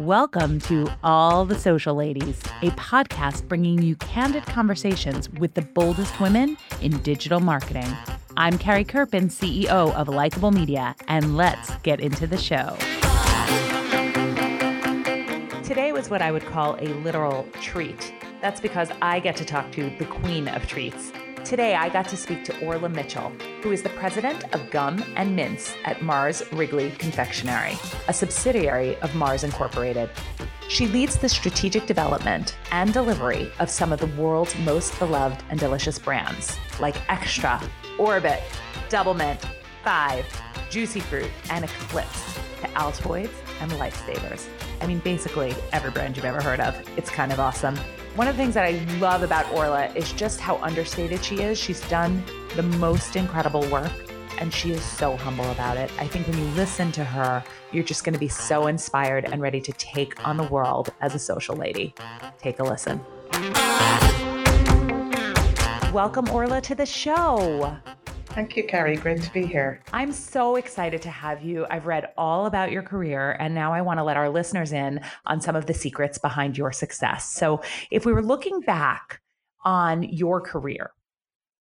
Welcome to All the Social Ladies, a podcast bringing you candid conversations with the boldest women in digital marketing. I'm Carrie Kerpen, CEO of Likeable Media, and let's get into the show. Today was what I would call a literal treat. That's because I get to talk to the queen of treats. Today, I got to speak to Orla Mitchell, who is the president of Gum and Mints at Mars Wrigley Confectionery, a subsidiary of Mars Incorporated. She leads the strategic development and delivery of some of the world's most beloved and delicious brands, like Extra, Orbit, Doublemint, Five, Juicy Fruit, and Eclipse, to Altoids and Lifesavers. I mean, basically every brand you've ever heard of. It's kind of awesome. One of the things that I love about Orla is just how understated she is. She's done the most incredible work and she is so humble about it. I think when you listen to her, you're just going to be so inspired and ready to take on the world as a social lady. Take a listen. Welcome, Orla, to the show. Thank you, Carrie. Great to be here. I'm so excited to have you. I've read all about your career, and now I want to let our listeners in on some of the secrets behind your success. So, if we were looking back on your career,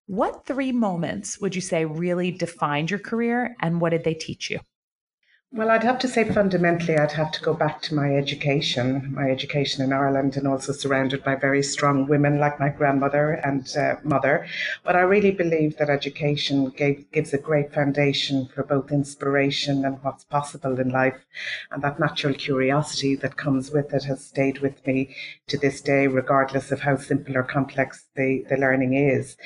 what three moments would you say really defined your career, and what did they teach you? Well, I'd have to say fundamentally, I'd have to go back to my education, my education in Ireland, and also surrounded by very strong women like my grandmother and uh, mother. But I really believe that education gave, gives a great foundation for both inspiration and what's possible in life. And that natural curiosity that comes with it has stayed with me to this day, regardless of how simple or complex the, the learning is.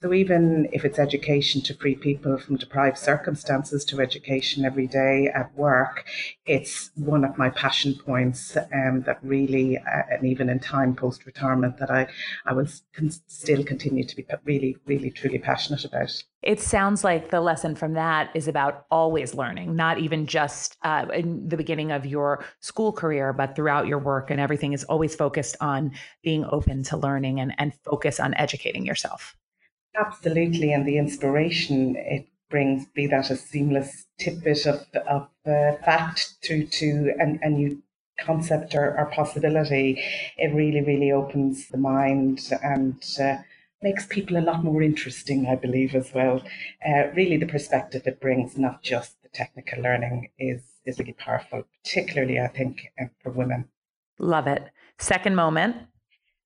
So even if it's education to free people from deprived circumstances to education every day at work, it's one of my passion points um, that really, uh, and even in time post retirement, that I, I will con- still continue to be really, really, truly passionate about. It sounds like the lesson from that is about always learning, not even just uh, in the beginning of your school career, but throughout your work, and everything is always focused on being open to learning and, and focus on educating yourself. Absolutely, and the inspiration it brings, be that a seamless tidbit of, of uh, fact through to a, a new concept or, or, possibility, it really, really opens the mind and uh, makes people a lot more interesting, I believe, as well. Uh, really, the perspective it brings, not just the technical learning, is, is really powerful, particularly, I think, uh, for women. Love it. Second moment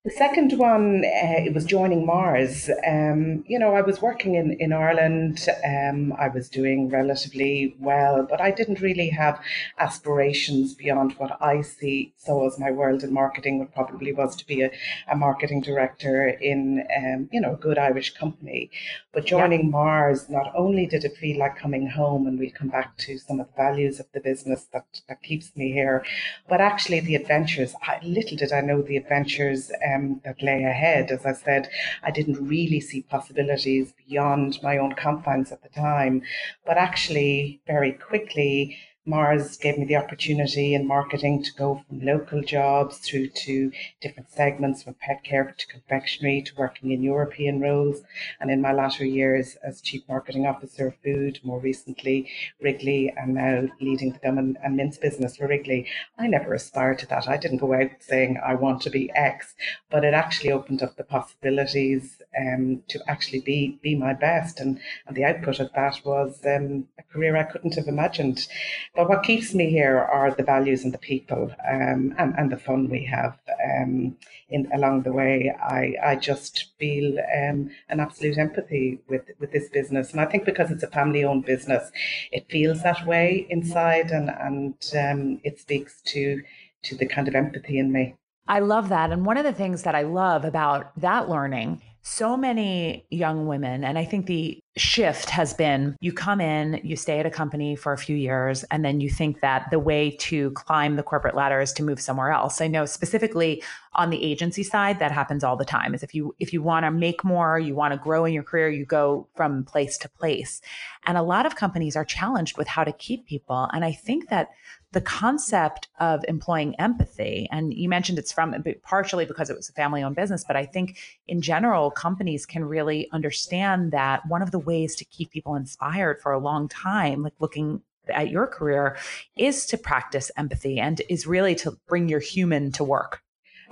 the second one, uh, it was joining Mars. Um, you know, I was working in, in Ireland. Um, I was doing relatively well, but I didn't really have aspirations beyond what I see So as my world in marketing, what probably was to be a, a marketing director in, um, you know, a good Irish company. But joining yeah. Mars, not only did it feel like coming home, and we'll come back to some of the values of the business that, that keeps me here, but actually the adventures. I, little did I know the adventures um, that lay ahead. As I said, I didn't really see possibilities beyond my own confines at the time, but actually, very quickly, Mars gave me the opportunity in marketing to go from local jobs through to different segments from pet care to confectionery to working in European roles. And in my latter years as Chief Marketing Officer of Food, more recently Wrigley, and now leading the gum and, and mints business for Wrigley, I never aspired to that. I didn't go out saying I want to be X, but it actually opened up the possibilities um, to actually be be my best. And, and the output of that was um, a career I couldn't have imagined. But what keeps me here are the values and the people um, and, and the fun we have um, in along the way. I, I just feel um, an absolute empathy with, with this business. And I think because it's a family owned business, it feels that way inside and, and um, it speaks to, to the kind of empathy in me. I love that. And one of the things that I love about that learning so many young women, and I think the shift has been you come in, you stay at a company for a few years, and then you think that the way to climb the corporate ladder is to move somewhere else. I know specifically on the agency side, that happens all the time. Is if you if you want to make more, you want to grow in your career, you go from place to place. And a lot of companies are challenged with how to keep people. And I think that the concept of employing empathy, and you mentioned it's from partially because it was a family owned business, but I think in general, companies can really understand that one of the ways to keep people inspired for a long time, like looking at your career is to practice empathy and is really to bring your human to work.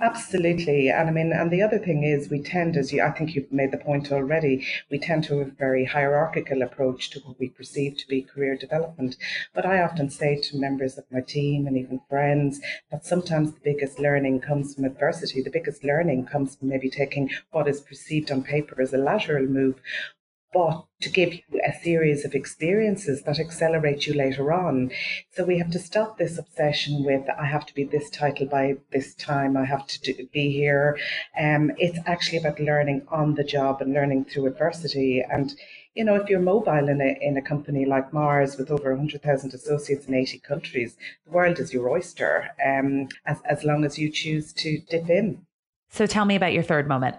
Absolutely. And I mean, and the other thing is we tend, as you, I think you've made the point already, we tend to have a very hierarchical approach to what we perceive to be career development. But I often say to members of my team and even friends that sometimes the biggest learning comes from adversity. The biggest learning comes from maybe taking what is perceived on paper as a lateral move, but to give you a series of experiences that accelerate you later on. So we have to stop this obsession with I have to be this title by this time, I have to do, be here. Um, it's actually about learning on the job and learning through adversity. And you know, if you're mobile in a in a company like Mars with over 100,000 associates in 80 countries, the world is your oyster. Um, as as long as you choose to dip in. So tell me about your third moment.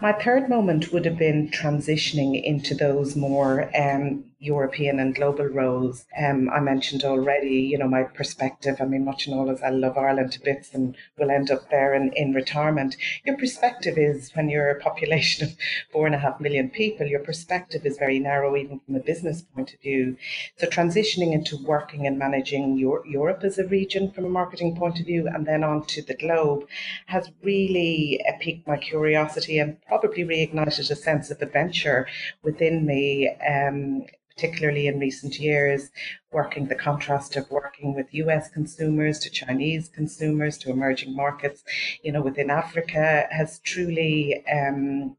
My third moment would have been transitioning into those more um, European and global roles. Um, I mentioned already, you know, my perspective. I mean, much and all as I love Ireland to bits and will end up there in, in retirement. Your perspective is when you're a population of four and a half million people, your perspective is very narrow, even from a business point of view. So transitioning into working and managing your, Europe as a region from a marketing point of view and then on to the globe has really uh, piqued my curiosity and probably reignited a sense of adventure within me. Um, particularly in recent years, working the contrast of working with US consumers to Chinese consumers to emerging markets, you know, within Africa has truly um,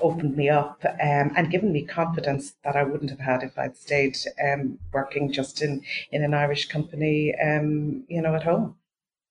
opened me up um, and given me confidence that I wouldn't have had if I'd stayed um, working just in, in an Irish company, um, you know, at home.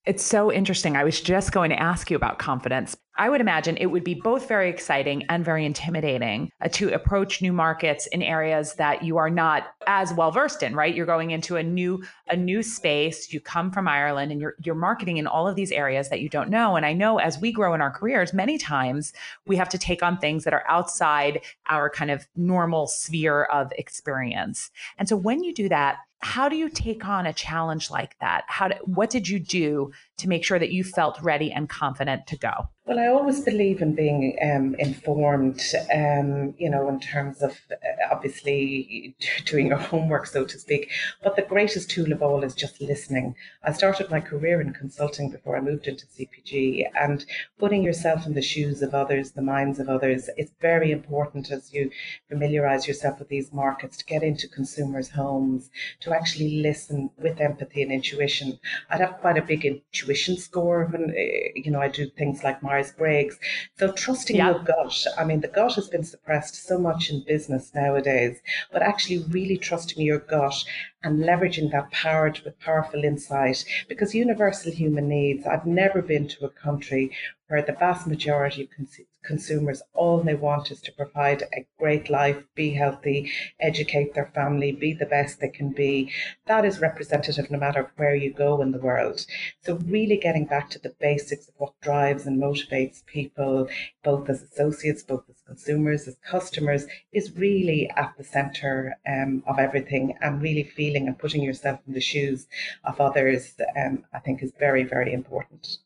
It's so interesting. I was just going to ask you about confidence. I would imagine it would be both very exciting and very intimidating uh, to approach new markets in areas that you are not as well versed in, right? You're going into a new a new space. You come from Ireland and you're you're marketing in all of these areas that you don't know. And I know as we grow in our careers, many times we have to take on things that are outside our kind of normal sphere of experience. And so when you do that, how do you take on a challenge like that? How do, what did you do to make sure that you felt ready and confident to go? Well, I always believe in being um, informed, um, you know, in terms of uh, obviously doing your homework, so to speak. But the greatest tool of all is just listening. I started my career in consulting before I moved into CPG, and putting yourself in the shoes of others, the minds of others, it's very important as you familiarize yourself with these markets to get into consumers' homes, to actually listen with empathy and intuition. I'd have quite a big intuition score when, uh, you know, I do things like my Myers Briggs. So trusting yeah. your gut. I mean, the gut has been suppressed so much in business nowadays, but actually really trusting your gut and leveraging that power with powerful insight because universal human needs. I've never been to a country where the vast majority of cons- consumers all they want is to provide a great life, be healthy, educate their family, be the best they can be. That is representative no matter where you go in the world. So really getting back to the basics of what drives and motivates people, both as associates, both as consumers, as customers, is really at the center um, of everything and really feeling and putting yourself in the shoes of others, um, I think is very, very important.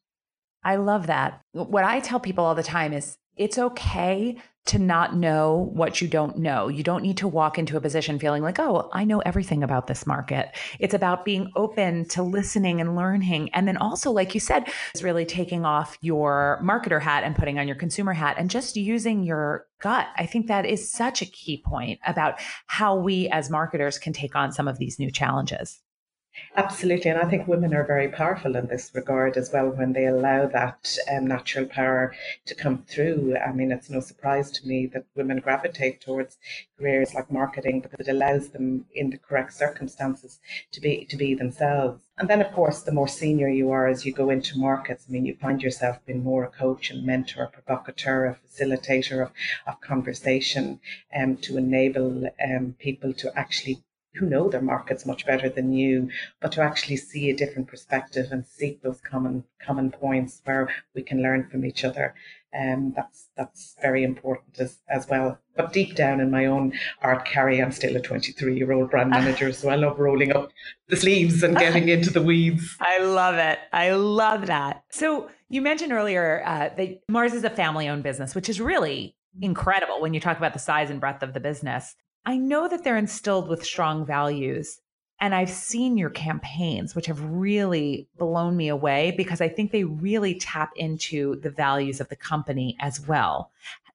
I love that. What I tell people all the time is it's okay to not know what you don't know. You don't need to walk into a position feeling like, oh, I know everything about this market. It's about being open to listening and learning. And then also, like you said, is really taking off your marketer hat and putting on your consumer hat and just using your gut. I think that is such a key point about how we as marketers can take on some of these new challenges. Absolutely. And I think women are very powerful in this regard as well when they allow that um, natural power to come through. I mean, it's no surprise to me that women gravitate towards careers like marketing because it allows them in the correct circumstances to be to be themselves. And then, of course, the more senior you are as you go into markets, I mean, you find yourself being more a coach and mentor, a provocateur, a facilitator of, of conversation um, to enable um, people to actually who know their markets much better than you, but to actually see a different perspective and seek those common common points where we can learn from each other. Um, that's that's very important as, as well. But deep down in my own art Carrie, I'm still a 23 year old brand manager, so I love rolling up the sleeves and getting into the weeds. I love it. I love that. So you mentioned earlier uh, that Mars is a family owned business, which is really incredible when you talk about the size and breadth of the business. I know that they're instilled with strong values. And I've seen your campaigns, which have really blown me away because I think they really tap into the values of the company as well.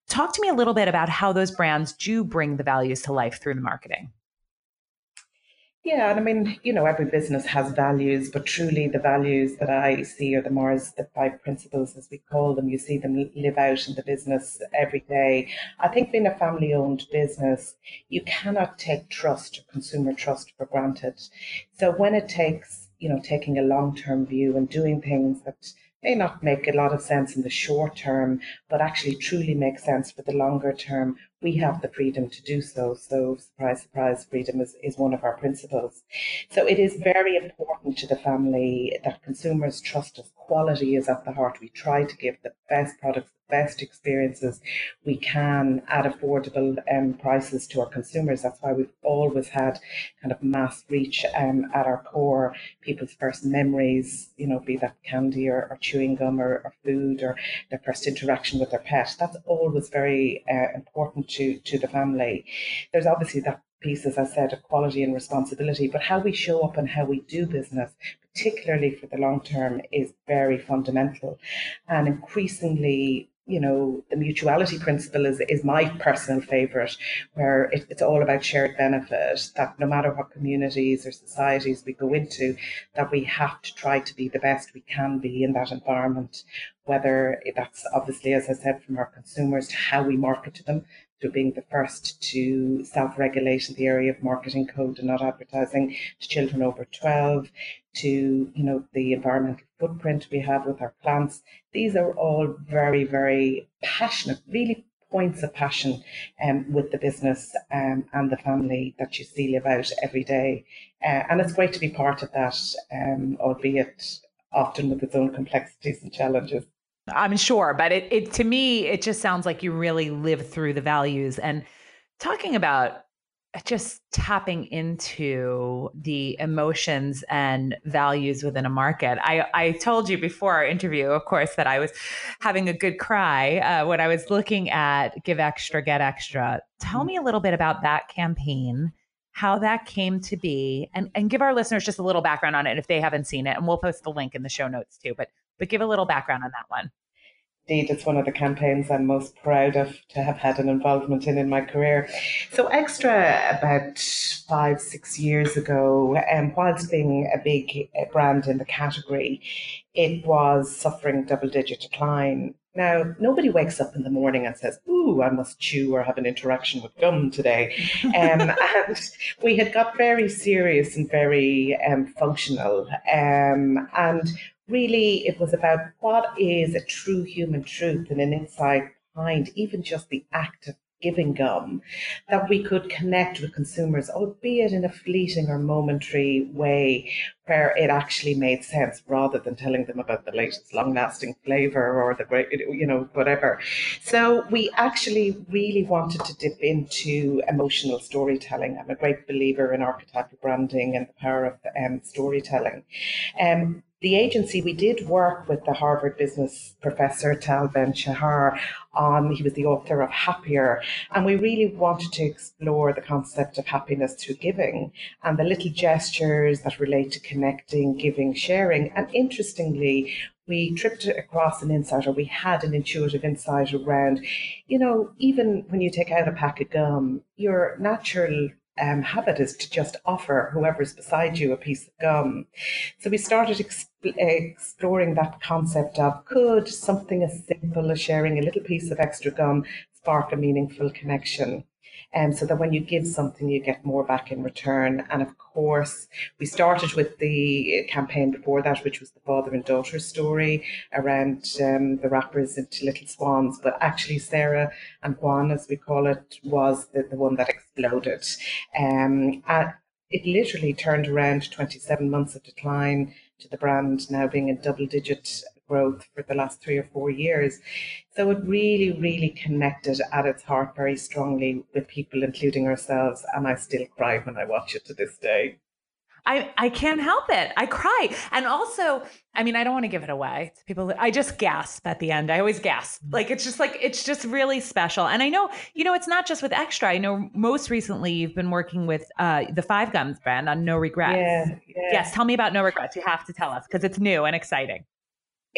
Talk to me a little bit about how those brands do bring the values to life through the marketing. Yeah, and I mean, you know, every business has values, but truly the values that I see are the Mars, the five principles, as we call them. You see them live out in the business every day. I think being a family owned business, you cannot take trust consumer trust for granted. So when it takes, you know, taking a long term view and doing things that may not make a lot of sense in the short term, but actually truly make sense for the longer term, we have the freedom to do so. So, surprise, surprise, freedom is, is one of our principles. So, it is very important to the family that consumers trust us. Quality is at the heart. We try to give the best products the best experiences we can at affordable um, prices to our consumers. That's why we've always had kind of mass reach um, at our core. People's first memories, you know, be that candy or, or chewing gum or, or, food or their first interaction with their pet. That's always very uh, important to, to the family. There's obviously that piece, as I said, of quality and responsibility, but how we show up and how we do business, particularly for the long term, is very fundamental. And increasingly, you know, the mutuality principle is, is my personal favorite, where it, it's all about shared benefit, that no matter what communities or societies we go into, that we have to try to be the best we can be in that environment, whether that's obviously, as I said, from our consumers to how we market to them, to being the first to self-regulate in the area of marketing code and not advertising to children over 12, to you know the environmental footprint we have with our plants. These are all very, very passionate, really points of passion um, with the business um, and the family that you see live out every day. Uh, and it's great to be part of that, um, albeit often with its own complexities and challenges. I'm sure, but it, it to me, it just sounds like you really live through the values. And talking about just tapping into the emotions and values within a market. I, I told you before our interview, of course, that I was having a good cry uh, when I was looking at Give Extra, Get Extra. Tell mm-hmm. me a little bit about that campaign, how that came to be, and, and give our listeners just a little background on it if they haven't seen it. And we'll post the link in the show notes too. But but give a little background on that one indeed it's one of the campaigns I'm most proud of to have had an involvement in in my career. So Extra about five, six years ago, and um, whilst being a big uh, brand in the category, it was suffering double digit decline. Now, nobody wakes up in the morning and says, Ooh, I must chew or have an interaction with gum today. Um, and we had got very serious and very um, functional. Um, and really it was about what is a true human truth and an insight behind even just the act of giving gum that we could connect with consumers, albeit in a fleeting or momentary way where it actually made sense rather than telling them about the latest long lasting flavor or the great, you know, whatever. So we actually really wanted to dip into emotional storytelling. I'm a great believer in archetypal branding and the power of um, storytelling. Um, the agency, we did work with the Harvard business professor Tal Ben Shahar he was the author of Happier, and we really wanted to explore the concept of happiness through giving and the little gestures that relate to connecting, giving, sharing. And interestingly, we tripped across an insight or we had an intuitive insight around, you know, even when you take out a pack of gum, your natural um, habit is to just offer whoever's beside you a piece of gum. So we started exp- exploring that concept of could something as simple as sharing a little piece of extra gum spark a meaningful connection? Um, so that when you give something, you get more back in return. And of course, we started with the campaign before that, which was the father and daughter story around um, the wrappers into little swans. But actually, Sarah and Juan, as we call it, was the, the one that exploded. Um, it literally turned around 27 months of decline to the brand now being in double digit growth for the last three or four years. So it really, really connected at its heart very strongly with people, including ourselves. And I still cry when I watch it to this day. I, I can't help it. I cry. And also, I mean, I don't want to give it away to people. I just gasp at the end. I always gasp. Mm. Like it's just like it's just really special. And I know, you know, it's not just with Extra. I know most recently you've been working with uh, the Five Gums brand on No Regrets. Yeah, yeah. Yes, tell me about No Regrets. You have to tell us because it's new and exciting.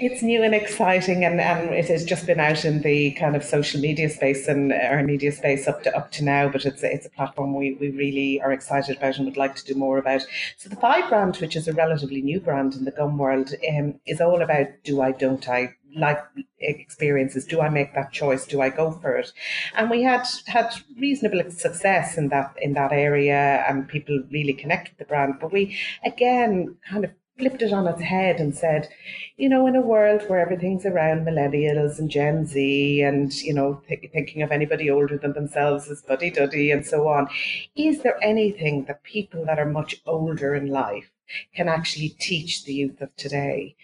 It's new and exciting, and, and it has just been out in the kind of social media space and our media space up to up to now. But it's it's a platform we, we really are excited about and would like to do more about. So the Five brand, which is a relatively new brand in the gum world, um, is all about do I, don't I, like experiences do i make that choice do i go for it and we had had reasonable success in that in that area and people really connect with the brand but we again kind of flipped it on its head and said, you know, in a world where everything's around millennials and Gen Z and, you know, th- thinking of anybody older than themselves as buddy duddy and so on, is there anything that people that are much older in life can actually teach the youth of today?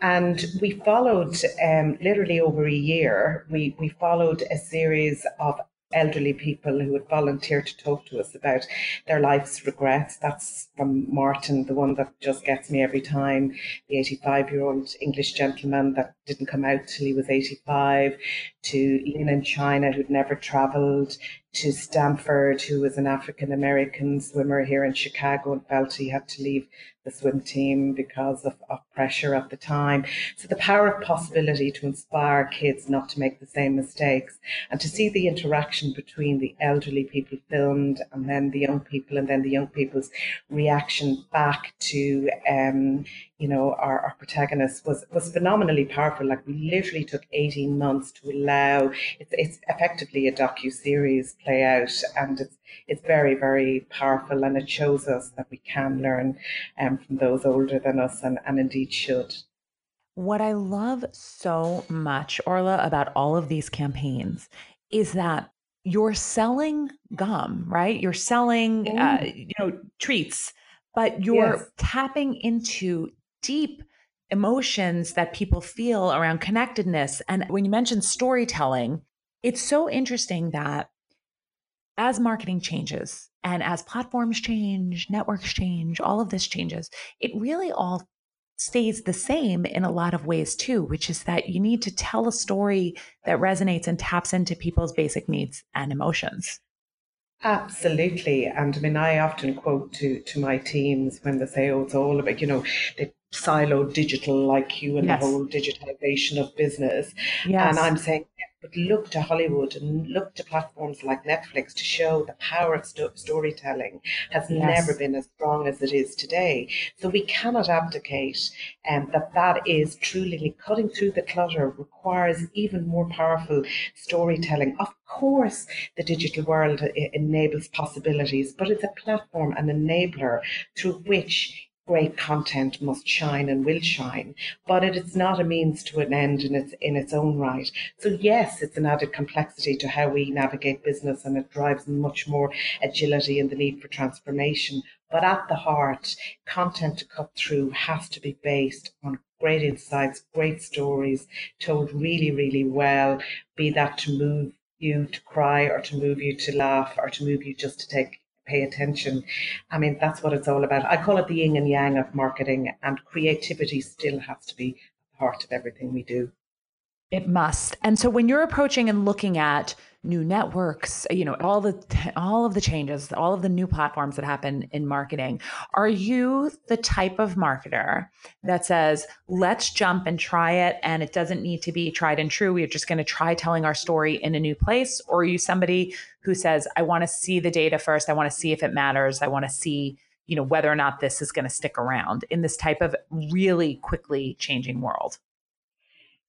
And we followed um, literally over a year, we, we followed a series of elderly people who would volunteer to talk to us about their life's regrets. That's from Martin, the one that just gets me every time, the 85 year old English gentleman that didn't come out till he was 85, to Ian in China who'd never traveled, to Stanford, who was an African American swimmer here in Chicago and felt he had to leave the swim team because of, of pressure at the time. So the power of possibility to inspire kids not to make the same mistakes and to see the interaction between the elderly people filmed and then the young people and then the young people's reaction back to um, you know, our, our protagonist was was phenomenally powerful. Like we literally took 18 months to allow it's it's effectively a docu series play out and it's it's very, very powerful and it shows us that we can learn um, from those older than us and, and indeed should. What I love so much, Orla, about all of these campaigns is that you're selling gum, right? You're selling, uh, you know, treats, but you're yes. tapping into deep emotions that people feel around connectedness. And when you mentioned storytelling, it's so interesting that as marketing changes and as platforms change, networks change, all of this changes, it really all stays the same in a lot of ways too, which is that you need to tell a story that resonates and taps into people's basic needs and emotions. Absolutely. And I mean, I often quote to, to my teams when they say, oh, it's all about, you know, they siloed digital like you and yes. the whole digitization of business. Yes. And I'm saying, but look to Hollywood and look to platforms like Netflix to show the power of sto- storytelling has yes. never been as strong as it is today. So we cannot abdicate, um, that that is truly cutting through the clutter requires even more powerful storytelling. Of course, the digital world enables possibilities, but it's a platform, an enabler through which great content must shine and will shine, but it is not a means to an end in its in its own right. So yes, it's an added complexity to how we navigate business, and it drives much more agility and the need for transformation. But at the heart, content to cut through has to be based on great insights, great stories, told really, really well. Be that to move you to cry or to move you to laugh or to move you just to take pay attention. I mean, that's what it's all about. I call it the yin and yang of marketing, and creativity still has to be part of everything we do. It must. And so when you're approaching and looking at new networks, you know, all the all of the changes, all of the new platforms that happen in marketing, are you the type of marketer that says, "Let's jump and try it and it doesn't need to be tried and true. We're just going to try telling our story in a new place?" Or are you somebody who says, "I want to see the data first. I want to see if it matters. I want to see you know whether or not this is going to stick around in this type of really quickly changing world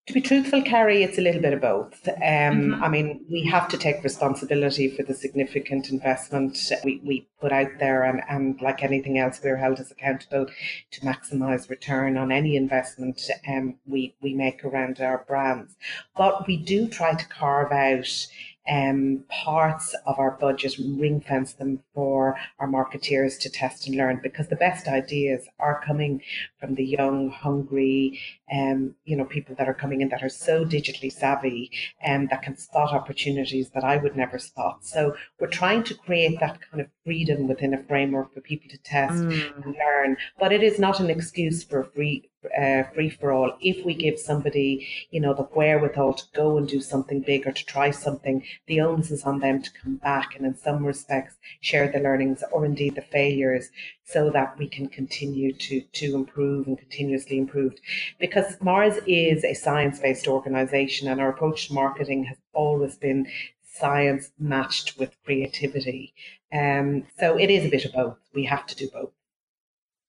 to be truthful, Carrie, it's a little bit of both. Um, mm-hmm. I mean, we have to take responsibility for the significant investment we, we put out there, and, and like anything else, we're held as accountable to maximise return on any investment um, we, we make around our brands. But we do try to carve out um, parts of our budget, ring fence them for our marketeers to test and learn because the best ideas are coming from the young, hungry, um, you know, people that are coming in that are so digitally savvy and um, that can spot opportunities that I would never spot. So we're trying to create that kind of freedom within a framework for people to test mm. and learn. But it is not an excuse for free uh, free for all. If we give somebody, you know, the wherewithal to go and do something big or to try something, the onus is on them to come back and in some respects share the learnings or indeed the failures so that we can continue to, to improve and continuously improve. Because Mars is a science based organization and our approach to marketing has always been science matched with creativity. Um, so it is a bit of both. We have to do both.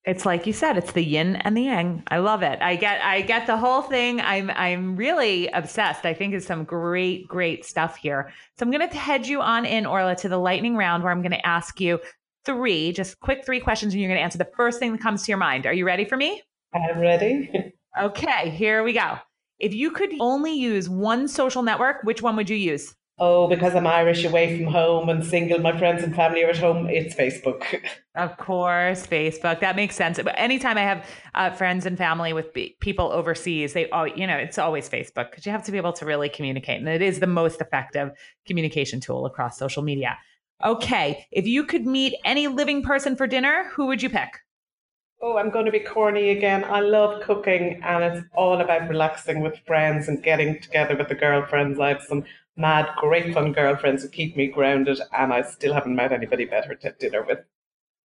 It's like you said, it's the yin and the yang. I love it. I get I get the whole thing. I'm I'm really obsessed. I think it's some great, great stuff here. So I'm gonna head you on in, Orla, to the lightning round where I'm gonna ask you three, just quick three questions, and you're gonna answer the first thing that comes to your mind. Are you ready for me? I'm ready. okay, here we go. If you could only use one social network, which one would you use? Oh, because I'm Irish away from home and single, my friends and family are at home, it's Facebook. Of course, Facebook. That makes sense. But anytime I have uh, friends and family with people overseas, they all, you know, it's always Facebook because you have to be able to really communicate. And it is the most effective communication tool across social media. Okay. If you could meet any living person for dinner, who would you pick? Oh, I'm going to be corny again. I love cooking and it's all about relaxing with friends and getting together with the girlfriends. I have some mad, great fun girlfriends who keep me grounded, and I still haven't met anybody better to dinner with.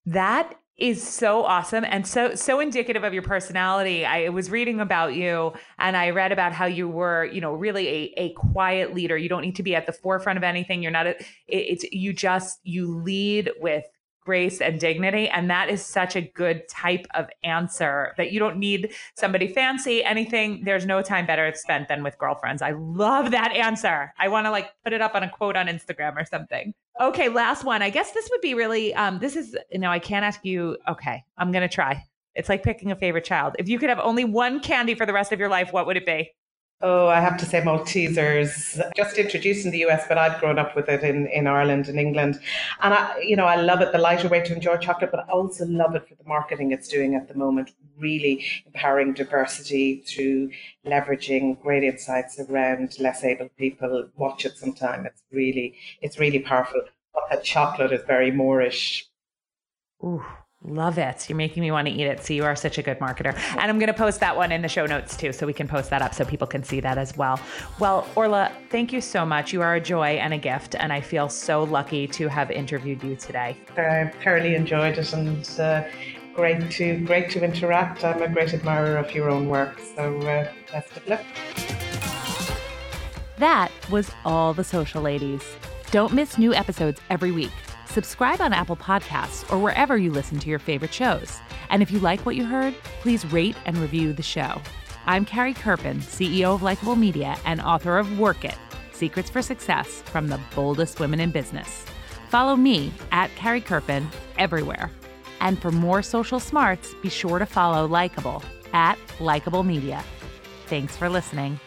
That is so awesome and so so indicative of your personality. I was reading about you and I read about how you were, you know, really a, a quiet leader. You don't need to be at the forefront of anything. You're not a, it's you just you lead with grace and dignity. And that is such a good type of answer that you don't need somebody fancy, anything. There's no time better spent than with girlfriends. I love that answer. I want to like put it up on a quote on Instagram or something. Okay, last one. I guess this would be really, um, this is, you know, I can't ask you, okay, I'm going to try. It's like picking a favorite child. If you could have only one candy for the rest of your life, what would it be? Oh, I have to say Maltesers. Just introduced in the US, but I've grown up with it in, in Ireland and England. And I, you know, I love it, the lighter way to enjoy chocolate, but I also love it for the marketing it's doing at the moment, really empowering diversity through leveraging great insights around less able people. Watch it sometime. It's really, it's really powerful. But the chocolate is very moreish. Ooh, Love it. You're making me want to eat it. So you are such a good marketer. And I'm going to post that one in the show notes too, so we can post that up so people can see that as well. Well, Orla, thank you so much. You are a joy and a gift. And I feel so lucky to have interviewed you today. I thoroughly enjoyed it and uh, great to great to interact. I'm a great admirer of your own work. So uh, best of luck. That was all the social ladies. Don't miss new episodes every week. Subscribe on Apple Podcasts or wherever you listen to your favorite shows. And if you like what you heard, please rate and review the show. I'm Carrie Kerpen, CEO of Likeable Media and author of Work It Secrets for Success from the Boldest Women in Business. Follow me at Carrie Kerpen everywhere. And for more social smarts, be sure to follow Likeable at Likeable Media. Thanks for listening.